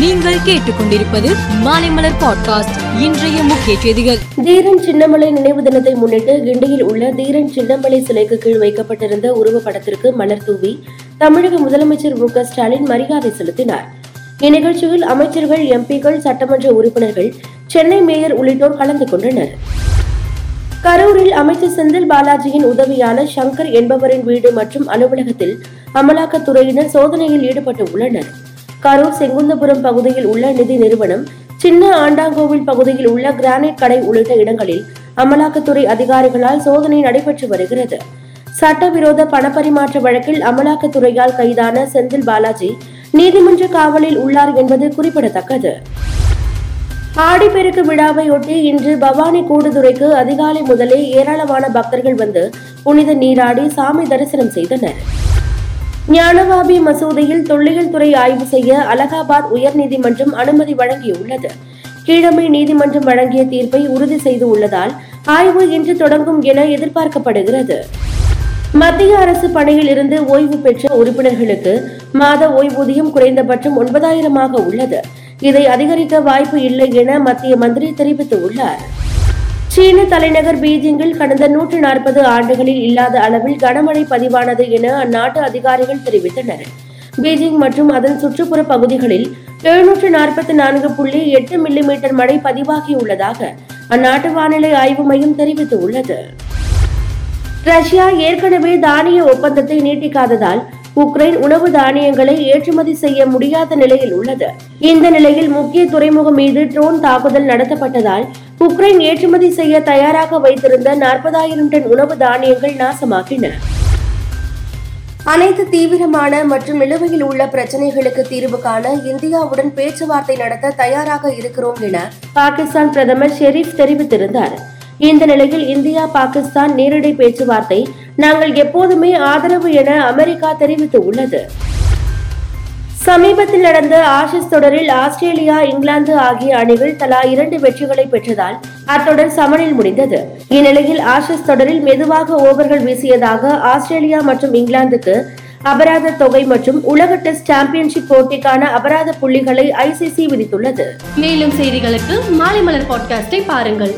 நீங்கள் கேட்டுக்கொண்டிருப்பது மாலைமலர் பாட்காஸ்ட் இன்றைய முக்கிய செய்திகள். தீரன் சின்னமலை நினைவு தினத்தை முன்னிட்டு கிண்டியில் உள்ள தீரன் சின்னமலை சிலைக்கு கீழ் வைக்கப்பட்டிருந்த உருவப்படத்திற்கு மலர் தூவி தமிழக முதலமைச்சர் மு ஸ்டாலின் மரியாதை செலுத்தினார். இந்நிகழ்ச்சியில் அமைச்சர்கள் எம்பிக்கள் சட்டமன்ற உறுப்பினர்கள் சென்னை மேயர் உள்ளிட்டோர் கலந்து கொண்டனர். கரூரில் அமைச்சர் செந்தில் பாலாஜியின் உதவியான சங்கர் என்பவரின் வீடு மற்றும் அலுவலகத்தில் அமலாக்கத்துறையினர் சோதனையில் ஈடுபட்டு உள்ளனர். கரூர் செங்குந்தபுரம் பகுதியில் உள்ள நிதி நிறுவனம் சின்ன ஆண்டாங்கோவில் பகுதியில் உள்ள கிரானைட் கடை உள்ளிட்ட இடங்களில் அமலாக்கத்துறை அதிகாரிகளால் சோதனை நடைபெற்று வருகிறது. சட்டவிரோத பணப்பரிமாற்ற வழக்கில் அமலாக்கத்துறையால் கைதான செந்தில் பாலாஜி நீதிமன்ற காவலில் உள்ளார் என்பது குறிப்பிடத்தக்கது. ஆடிப்பெருக்கு விழாவையொட்டி இன்று பவானி கூடுதுறைக்கு அதிகாலை முதலே ஏராளமான பக்தர்கள் வந்து புனித நீராடி சாமி தரிசனம் செய்தனர். ஞானவாபி மசூதியில் தொல்லியல் துறை ஆய்வு செய்ய அலகாபாத் உயர்நீதிமன்றம் அனுமதி வழங்கியுள்ளது. கீழமை நீதிமன்றம் வழங்கிய தீர்ப்பை உறுதி செய்து உள்ளதால் ஆய்வு இன்று தொடங்கும் என எதிர்பார்க்கப்படுகிறது. மத்திய அரசு பணியில் இருந்து ஓய்வு பெற்ற உறுப்பினர்களுக்கு மாத ஓய்வூதியம் குறைந்தபட்சம் ஒன்பதாயிரமாக உள்ளது. இதை அதிகரிக்க வாய்ப்பு இல்லை என மத்திய மந்திரி தெரிவித்துள்ளார். சீன தலைநகர் பீஜிங்கில் கடந்த நூற்று நாற்பது ஆண்டுகளில் இல்லாத அளவில் கனமழை பதிவானது என அந்நாட்டு அதிகாரிகள் தெரிவித்தனர். பீஜிங் மற்றும் அதன் சுற்றுப்புற பகுதிகளில் எழுநூற்று நாற்பத்தி நான்கு புள்ளி எட்டு மில்லிமீட்டர் மழை பதிவாகியுள்ளதாக அந்நாட்டு வானிலை ஆய்வு மையம் தெரிவித்துள்ளது. ரஷ்யா ஏற்கனவே தானிய ஒப்பந்தத்தை நீட்டிக்காததால் உக்ரைன் உணவு தானியங்களை ஏற்றுமதி செய்ய முடியாத நிலையில் உள்ளது. இந்த நிலையில் முக்கிய துறைமுகம் மீது ட்ரோன் தாக்குதல் நடத்தப்பட்டதால் உக்ரைன் ஏற்றுமதி செய்ய தயாராக வைத்திருந்த நாற்பதாயிரம் டன் உணவு தானியங்கள் நாசமாகின. அனைத்து தீவிரமான மற்றும் நிலுவையில் உள்ள பிரச்சனைகளுக்கு தீர்வு காண இந்தியாவுடன் பேச்சுவார்த்தை நடத்த தயாராக இருக்கிறோம் என பாகிஸ்தான் பிரதமர் ஷெரீப் தெரிவித்திருந்தார். இந்த நிலையில் இந்தியா பாகிஸ்தான் நேரடி பேச்சுவார்த்தை நாங்கள் எப்போதுமே ஆதரவு என அமெரிக்கா தெரிவித்துள்ளது. சமீபத்தில் நடந்த ஆஷிஸ் தொடரில் ஆஸ்திரேலியா இங்கிலாந்து ஆகிய அணிகள் தலா இரண்டு வெற்றிகளை பெற்றதால் அத்தொடர் சமனில் முடிந்தது. இந்நிலையில் ஆஷிஸ் தொடரில் மெதுவாக ஓவர்கள் வீசியதாக ஆஸ்திரேலியா மற்றும் இங்கிலாந்துக்கு அபராத தொகை மற்றும் உலக டெஸ்ட் சாம்பியன்ஷிப் போட்டிக்கான அபராத புள்ளிகளை ஐசிசி விதித்துள்ளது. மேலும் செய்திகளுக்கு மாலை மலர் பாட்காஸ்டை பாருங்கள்.